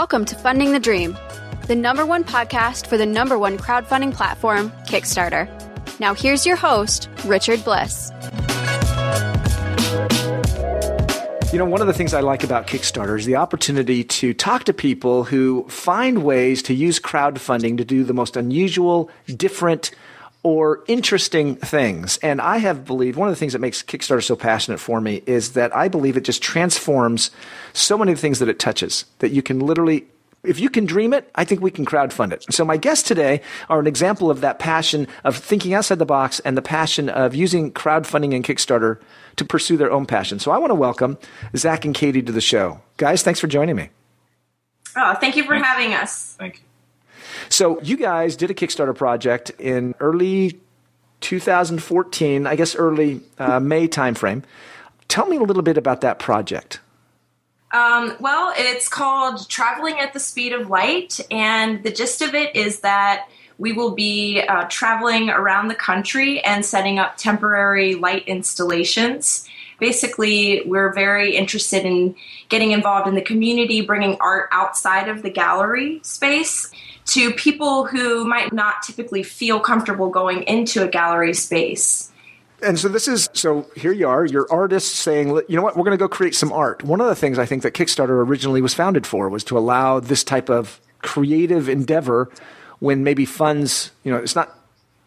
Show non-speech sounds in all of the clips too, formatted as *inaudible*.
Welcome to Funding the Dream, the number one podcast for the number one crowdfunding platform, Kickstarter. Now, here's your host, Richard Bliss. You know, one of the things I like about Kickstarter is the opportunity to talk to people who find ways to use crowdfunding to do the most unusual, different, or interesting things. And I have believed one of the things that makes Kickstarter so passionate for me is that I believe it just transforms so many of the things that it touches that you can literally if you can dream it, I think we can crowdfund it. So my guests today are an example of that passion of thinking outside the box and the passion of using crowdfunding and Kickstarter to pursue their own passion. So I want to welcome Zach and Katie to the show. Guys, thanks for joining me. Oh, thank you for Thanks. having us. Thank you. So you guys did a Kickstarter project in early 2014, I guess early uh, May timeframe. Tell me a little bit about that project. Um, well, it's called Traveling at the Speed of Light, and the gist of it is that we will be uh, traveling around the country and setting up temporary light installations. Basically, we're very interested in getting involved in the community, bringing art outside of the gallery space to people who might not typically feel comfortable going into a gallery space. And so this is so here you are, you're artists saying, you know what, we're going to go create some art. One of the things I think that Kickstarter originally was founded for was to allow this type of creative endeavor when maybe funds, you know, it's not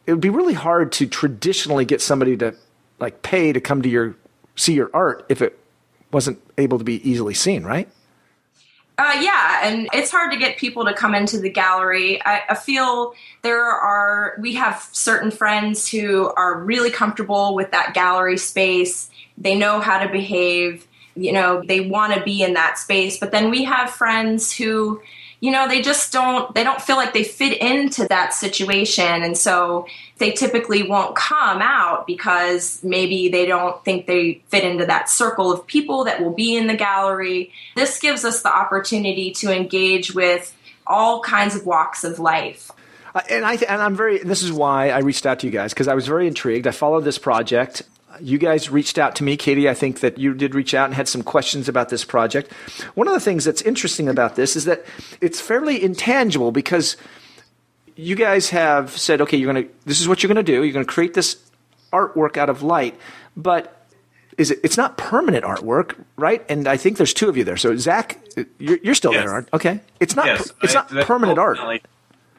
it would be really hard to traditionally get somebody to like pay to come to your see your art if it wasn't able to be easily seen, right? Uh, yeah, and it's hard to get people to come into the gallery. I, I, feel there are, we have certain friends who are really comfortable with that gallery space. They know how to behave, you know, they want to be in that space. But then we have friends who, you know they just don't they don't feel like they fit into that situation and so they typically won't come out because maybe they don't think they fit into that circle of people that will be in the gallery this gives us the opportunity to engage with all kinds of walks of life uh, and I and I'm very. This is why I reached out to you guys because I was very intrigued. I followed this project you guys reached out to me, Katie. I think that you did reach out and had some questions about this project. One of the things that's interesting about this is that it's fairly intangible because you guys have said, okay, you're going to, this is what you're going to do. You're going to create this artwork out of light, but is it, it's not permanent artwork, right? And I think there's two of you there. So Zach, you're, you're still yes. there, aren't? Okay. It's not, yes. it's not permanent art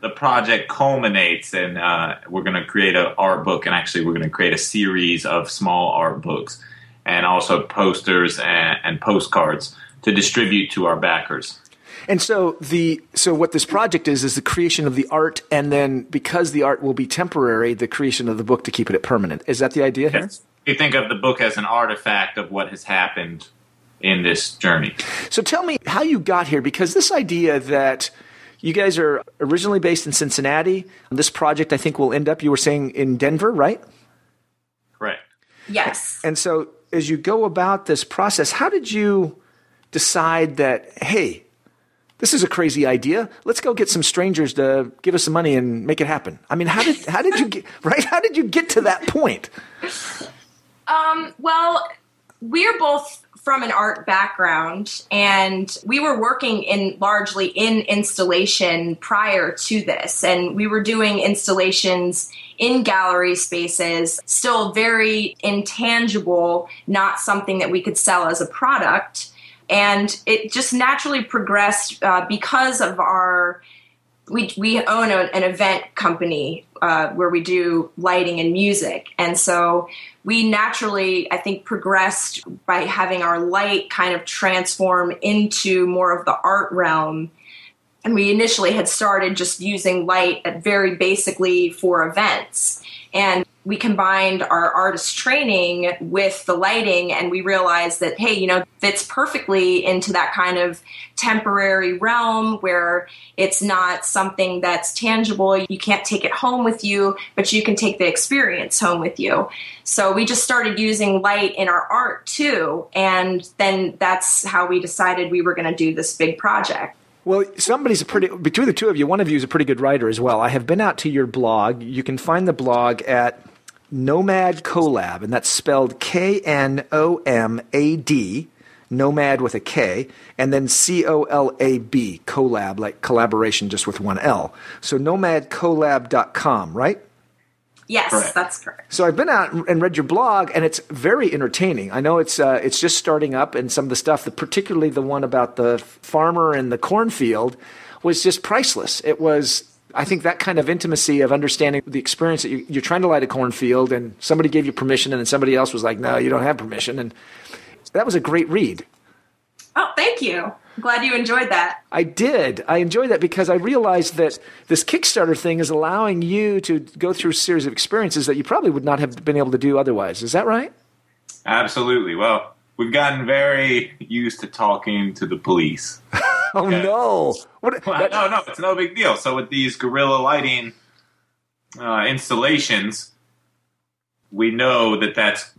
the project culminates and uh, we're going to create an art book and actually we're going to create a series of small art books and also posters and, and postcards to distribute to our backers and so the so what this project is is the creation of the art, and then because the art will be temporary, the creation of the book to keep it permanent. Is that the idea here? Yes. You think of the book as an artifact of what has happened in this journey. So tell me how you got here, because this idea that you guys are originally based in Cincinnati. This project, I think, will end up, you were saying, in Denver, right? Correct. Yes. And so, as you go about this process, how did you decide that, hey, this is a crazy idea. Let's go get some strangers to give us some money and make it happen. I mean, how did how did you *laughs* get right? How did you get to that point? Um, well, we're both from an art background and we were working in largely in installation prior to this. And we were doing installations in gallery spaces still very intangible not something that we could sell as a product. And it just naturally progressed uh, because of our we we own a, an event company uh, where we do lighting and music, and so we naturally, I think, progressed by having our light kind of transform into more of the art realm. And we initially had started just using light at very basically for events, and we combined our artist training with the lighting and we realized that hey you know fits perfectly into that kind of temporary realm where it's not something that's tangible you can't take it home with you but you can take the experience home with you so we just started using light in our art too and then that's how we decided we were going to do this big project well, somebody's a pretty, between the two of you, one of you is a pretty good writer as well. I have been out to your blog. You can find the blog at Knomad Colab, and that's spelled K N O M A D, nomad with a K, and then C O L A B, collab, like collaboration just with one L. So knomadcolab.com, right? Yes, Correct. that's correct. So I've been out and read your blog, and it's very entertaining. I know it's uh, it's just starting up, and some of the stuff, the, particularly the one about the farmer and the cornfield, was just priceless. It was, I think, that kind of intimacy of understanding the experience that you, you're trying to light a cornfield, and somebody gave you permission, and then somebody else was like, "No, you don't have permission," and that was a great read. Oh, thank you. I'm glad you enjoyed that. I did. I enjoyed that because I realized that this Kickstarter thing is allowing you to go through a series of experiences that you probably would not have been able to do otherwise. Is that right? Absolutely. Well, we've gotten very used to talking to the police. *laughs* *laughs* Oh no! What? Well, that- no, no, it's no big deal. So with these guerrilla lighting uh, installations, we know that that's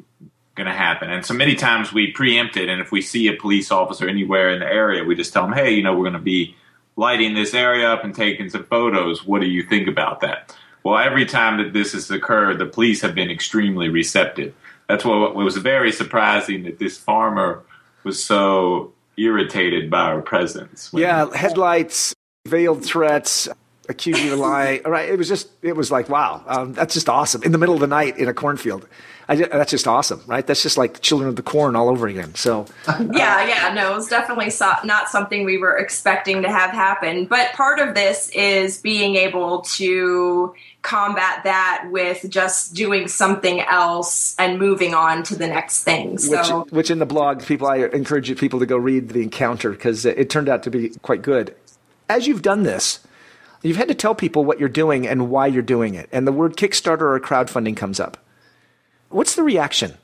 going to happen. And so many times we preempt it. And if we see a police officer anywhere in the area, we just tell them, hey, you know, we're going to be lighting this area up and taking some photos. What do you think about that? Well, every time that this has occurred, the police have been extremely receptive. That's what was very surprising that this farmer was so irritated by our presence. yeah, headlights, veiled threats, accuse you of lying. All *laughs* right, it was just, it was like, wow, um, that's just awesome. In the middle of the night in a cornfield, I ju- that's just awesome, right? That's just like Children of the Corn all over again. So *laughs* Yeah, yeah, no, it was definitely so- not something we were expecting to have happen. But part of this is being able to combat that with just doing something else and moving on to the next thing. which, So, which in the blog, people, I encourage you- people to go read the encounter because it turned out to be quite good. As you've done this, you've had to tell people what you're doing and why you're doing it. And the word Kickstarter or crowdfunding comes up. What's the reaction?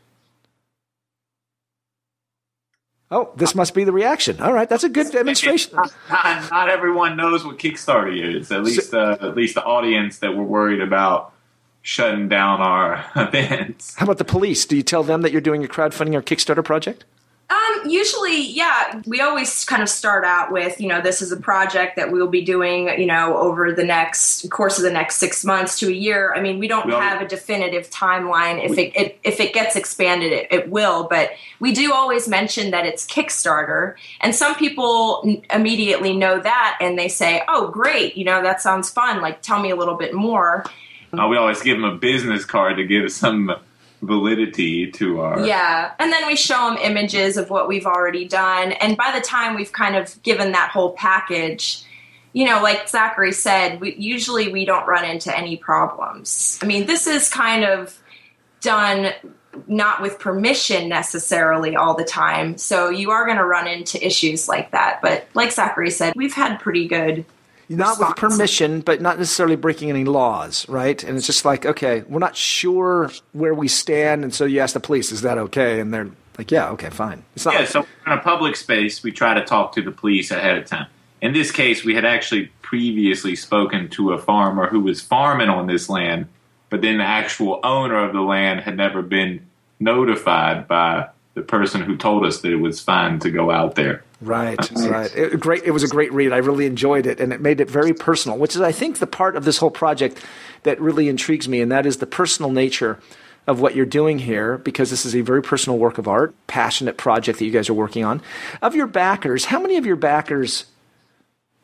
Oh, this must be the reaction. All right, that's a good demonstration. *laughs* not, not everyone knows what Kickstarter is. At least, uh, at least the audience that we're worried about shutting down our *laughs* events. How about the police? Do you tell them that you're doing a crowdfunding or Kickstarter project? Um, usually, yeah, we always kind of start out with, you know, this is a project that we'll be doing, you know, over the next course of the next six months to a year. I mean, we don't We have a definitive timeline. If it, it if it gets expanded, it, it will. But we do always mention that it's Kickstarter, and some people n- immediately know that, and they say, "Oh, great! You know, that sounds fun. Like, tell me a little bit more." Uh, we always give them a business card to give some validity to our. Yeah, and then we show them images of what we've already done, and by the time we've kind of given that whole package, you know, like Zachary said, we, usually we don't run into any problems. I mean, this is kind of done not with permission necessarily all the time, so you are going to run into issues like that. But like Zachary said, we've had pretty good. Not with permission, but not necessarily breaking any laws, right? And it's just like, okay, we're not sure where we stand, and so you ask the police, is that okay? And they're like, yeah, okay, fine. It's not Yeah, so in a public space, we try to talk to the police ahead of time. In this case, we had actually previously spoken to a farmer who was farming on this land, but then the actual owner of the land had never been notified by the person who told us that it was fine to go out there. Right, right. It, great. It was a great read. I really enjoyed it, and it made it very personal, which is, I think, the part of this whole project that really intrigues me, and that is the personal nature of what you're doing here, because this is a very personal work of art, passionate project that you guys are working on. Of your backers, how many of your backers,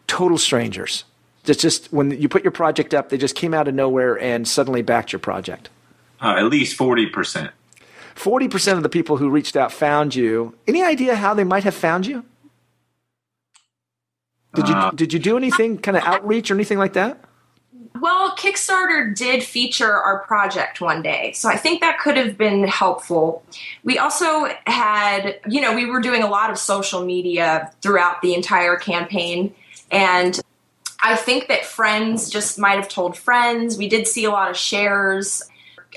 total strangers? Just, just when you put your project up, they just came out of nowhere and suddenly backed your project. Uh, at least 40%. Forty percent of the people who reached out found you. Any idea how they might have found you? Did you Uh, did you do anything kind of outreach or anything like that? Well, Kickstarter did feature our project one day, so I think that could have been helpful. We also had, you know, we were doing a lot of social media throughout the entire campaign, and I think that friends just might have told friends. We did see a lot of shares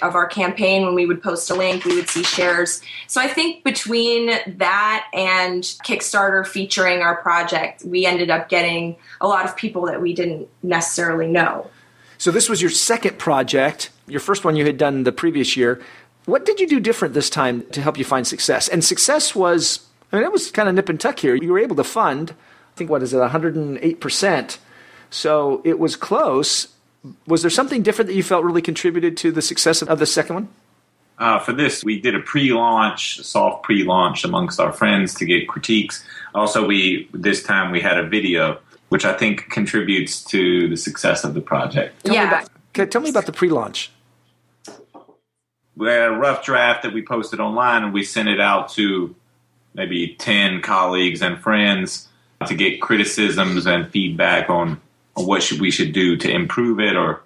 of our campaign when we would post a link, we would see shares. So I think between that and Kickstarter featuring our project, we ended up getting a lot of people that we didn't necessarily know. So this was your second project. Your first one you had done the previous year. What did you do different this time to help you find success? And success was, I mean, it was kind of nip and tuck here. You were able to fund, I think, what is it, 108%. So it was close. Was there something different that you felt really contributed to the success of the second one? Uh, for this, we did a pre-launch, soft pre-launch amongst our friends to get critiques. Also, we this time we had a video, which I think contributes to the success of the project. Tell yeah. Me about, okay, tell me about the pre-launch. We had a rough draft that we posted online, and we sent it out to maybe ten colleagues and friends to get criticisms and feedback on, on what should we should do to improve it or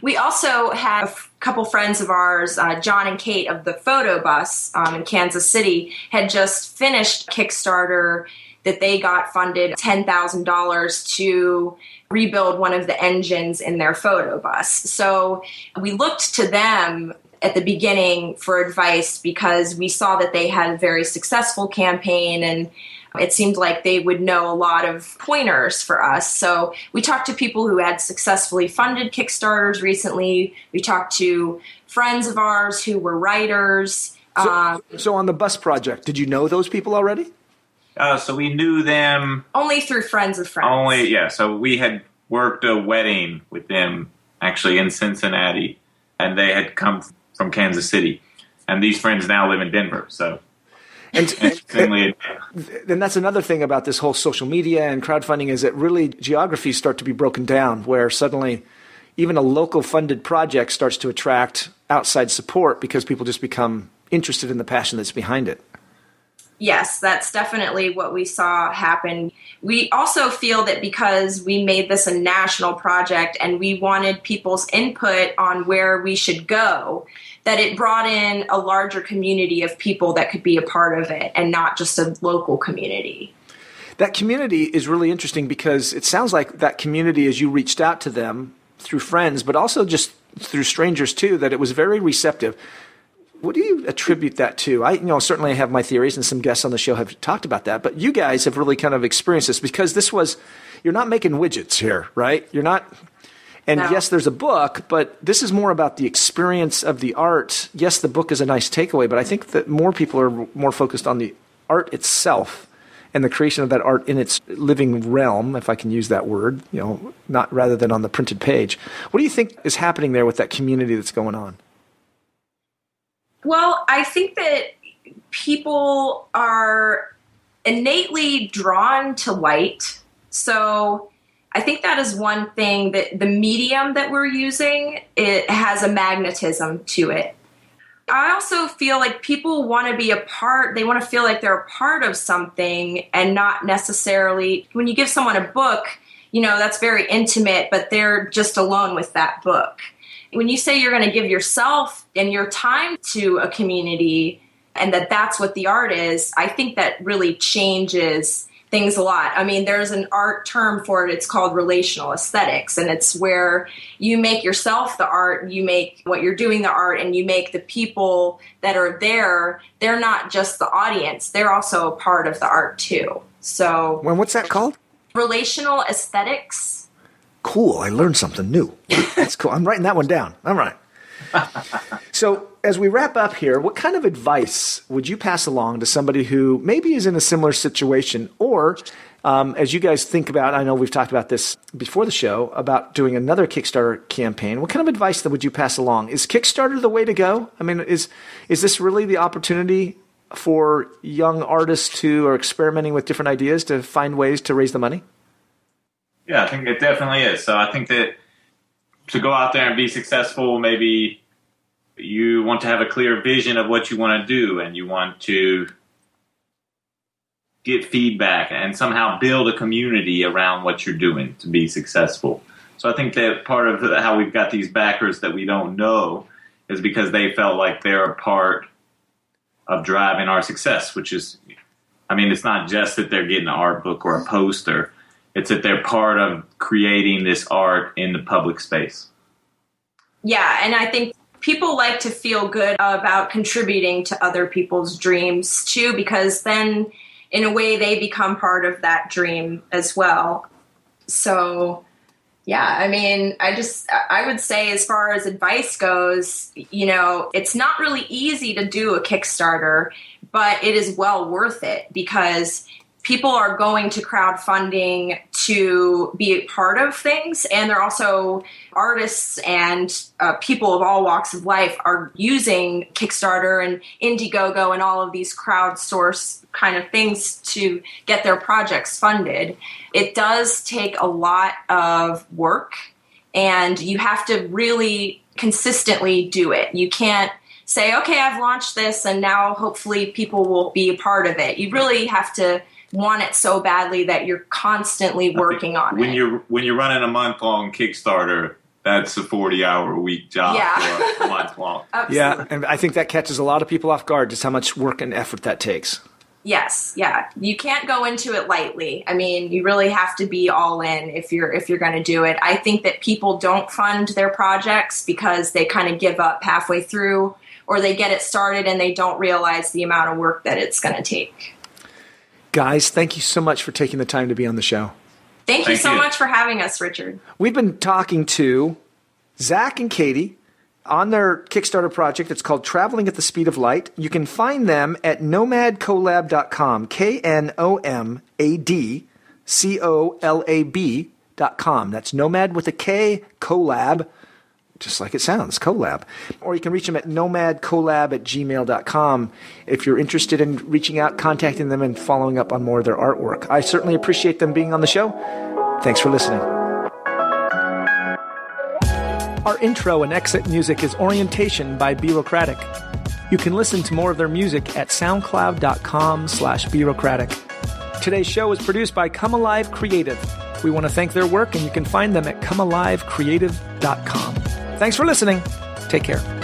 We also have a couple friends of ours, uh, John and Kate of the Photo Bus um, in Kansas City, had just finished Kickstarter that they got funded $10,000 to rebuild one of the engines in their photo bus. So we looked to them at the beginning for advice because we saw that they had a very successful campaign and it seemed like they would know a lot of pointers for us. So we talked to people who had successfully funded Kickstarters recently. We talked to friends of ours who were writers. So, um, so on the bus project, did you know those people already? uh, so we knew them only through friends of friends. only yeah so we had worked a wedding with them actually in cincinnati and they had come from kansas city and these friends now live in denver so And, *laughs* and that's another thing about this whole social media and crowdfunding is that really geographies start to be broken down where suddenly even a local funded project starts to attract outside support because people just become interested in the passion that's behind it. Yes, that's definitely what we saw happen. We also feel that because we made this a national project and we wanted people's input on where we should go, that it brought in a larger community of people that could be a part of it and not just a local community. That community is really interesting because it sounds like that community, as you reached out to them through friends, but also just through strangers too, that it was very receptive. What do you attribute that to? I, you know, certainly I have my theories, and some guests on the show have talked about that. But you guys have really kind of experienced this because this was, you're not making widgets here, right? You're not. And No. yes, there's a book, but this is more about the experience of the art. Yes, the book is a nice takeaway, but I think that more people are more focused on the art itself and the creation of that art in its living realm, if I can use that word, you know, not rather than on the printed page. What do you think is happening there with that community that's going on? Well, I think that people are innately drawn to light. So I think that is one thing that the medium that we're using it has a magnetism to it. I also feel like people want to be a part, they want to feel like they're a part of something and not necessarily when you give someone a book, you know, that's very intimate, but they're just alone with that book when you say you're going to give yourself and your time to a community and that that's what the art is i think that really changes things a lot. I mean there's an art term for it it's called relational aesthetics and it's where you make yourself the art you make what you're doing the art and you make the people that are there they're not just the audience they're also a part of the art too. So When what's that called? relational aesthetics Cool. I learned something new. *laughs* That's cool. I'm writing that one down. All right. so, as we wrap up here, what kind of advice would you pass along to somebody who maybe is in a similar situation, or um, as you guys think about? I know we've talked about this before the show about doing another Kickstarter campaign. What kind of advice that would you pass along? Is Kickstarter the way to go? I mean, is is this really the opportunity for young artists who are experimenting with different ideas to find ways to raise the money? Yeah, I think it definitely is. So I think that to go out there and be successful, maybe you want to have a clear vision of what you want to do and you want to get feedback and somehow build a community around what you're doing to be successful. So I think that part of how we've got these backers that we don't know is because they felt like they're a part of driving our success, which is, I mean, it's not just that they're getting an art book or a poster it's that they're part of creating this art in the public space. Yeah, and I think people like to feel good about contributing to other people's dreams too, because then in a way they become part of that dream as well. So, yeah, I mean, I just, I would say, as far as advice goes, you know, it's not really easy to do a Kickstarter, but it is well worth it because people are going to crowdfunding to be a part of things and they're also artists and uh, people of all walks of life are using kickstarter and indiegogo and all of these crowdsource kind of things to get their projects funded. It does take a lot of work and you have to really consistently do it. You can't say okay i've launched this and now hopefully people will be a part of it. You really have to want it so badly that you're constantly working on when it. you're when you're running a month long Kickstarter, that's a forty hour a week job Yeah. for a month long. *laughs* Yeah, and I think that catches a lot of people off guard just how much work and effort that takes. Yes, yeah. You can't go into it lightly. I mean, you really have to be all in if you're if you're going to do it. I think that people don't fund their projects because they kind of give up halfway through or they get it started and they don't realize the amount of work that it's going to take. Guys, thank you so much for taking the time to be on the show. Thank you Thank so you. much for having us, Richard. We've been talking to Zach and Katie on their Kickstarter project. It's called Traveling at the Speed of Light. You can find them at knomadcolab.com. K N O M A D C O L A B.com. That's nomad with a K, collab, just like it sounds, collab. Or you can reach them at knomadcolab at gmail.com if you're interested in reaching out, contacting them, and following up on more of their artwork. I certainly appreciate them being on the show. Thanks for listening. Our intro and exit music is Orientation by Bureaucratic. You can listen to more of their music at soundcloud.com slash bureaucratic. Today's show is produced by Come Alive Creative. We want to thank their work, and you can find them at comealivecreative.com. Thanks for listening. Take care.